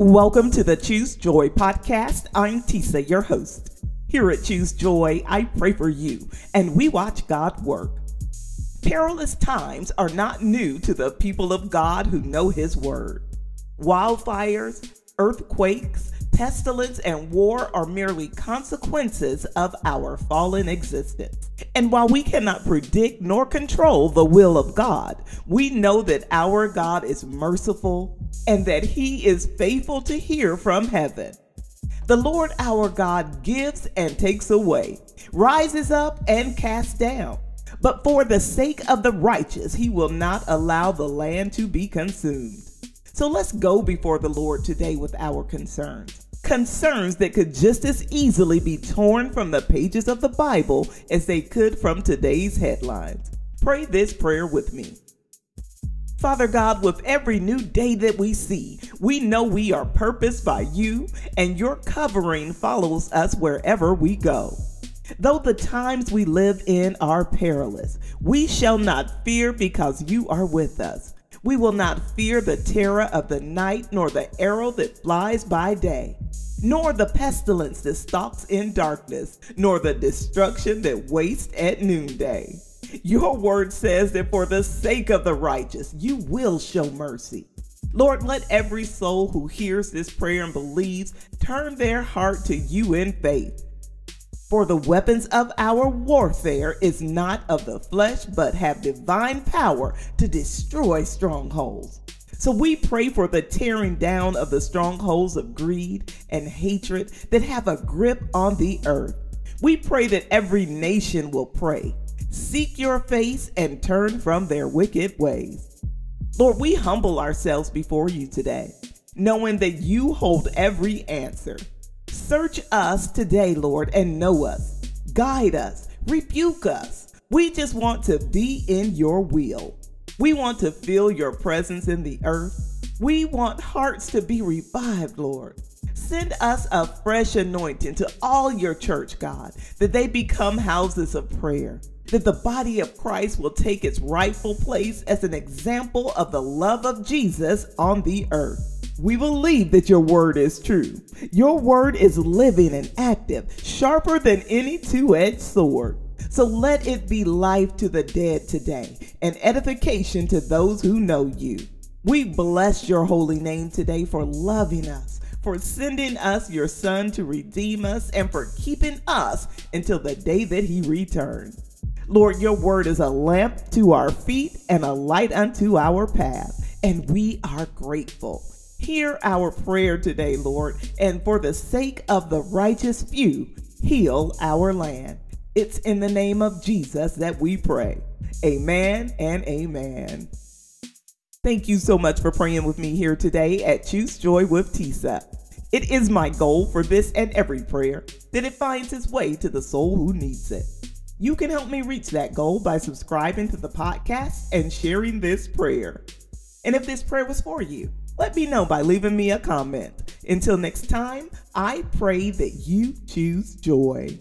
Welcome to the Choose Joy podcast. I'm Tisa, your host. Here at Choose Joy, I pray for you and we watch God work. Perilous times are not new to the people of God who know His Word. Wildfires, earthquakes, pestilence, and war are merely consequences of our fallen existence. And while we cannot predict nor control the will of God, we know that our God is merciful and that He is faithful to hear from heaven. The Lord our God gives and takes away, rises up and casts down. But for the sake of the righteous, He will not allow the land to be consumed. So let's go before the Lord today with our concerns concerns that could just as easily be torn from the pages of the Bible as they could from today's headlines. Pray this prayer with me. Father God, with every new day that we see, we know we are purposed by you, and your covering follows us wherever we go. Though the times we live in are perilous, we shall not fear because you are with us. We will not fear the terror of the night, nor the arrow that flies by day, nor the pestilence that stalks in darkness, nor the destruction that wastes at noonday. Your word says that for the sake of the righteous, you will show mercy. Lord, let every soul who hears this prayer and believes turn their heart to you in faith. For the weapons of our warfare is not of the flesh, but have divine power to destroy strongholds. So we pray for the tearing down of the strongholds of greed and hatred that have a grip on the earth. We pray that every nation will pray, seek your face, and turn from their wicked ways. Lord, we humble ourselves before you today, knowing that you hold every answer. Search us today, Lord, and know us. Guide us, rebuke us. We just want to be in your will. We want to feel your presence in the earth. We want hearts to be revived, Lord. Send us a fresh anointing to all your church, God, that they become houses of prayer, that the body of Christ will take its rightful place as an example of the love of Jesus on the earth. We believe that your word is true. Your word is living and active, sharper than any two edged sword. So let it be life to the dead today and edification to those who know you. We bless your holy name today for loving us, for sending us your son to redeem us, and for keeping us until the day that he returns. Lord, your word is a lamp to our feet and a light unto our path, and we are grateful. Hear our prayer today, Lord, and for the sake of the righteous few, heal our land. It's in the name of Jesus that we pray. Amen and amen. Thank you so much for praying with me here today at Choose Joy with Tisa. It is my goal for this and every prayer that it finds its way to the soul who needs it. You can help me reach that goal by subscribing to the podcast and sharing this prayer. And if this prayer was for you, let me know by leaving me a comment. Until next time, I pray that you choose joy.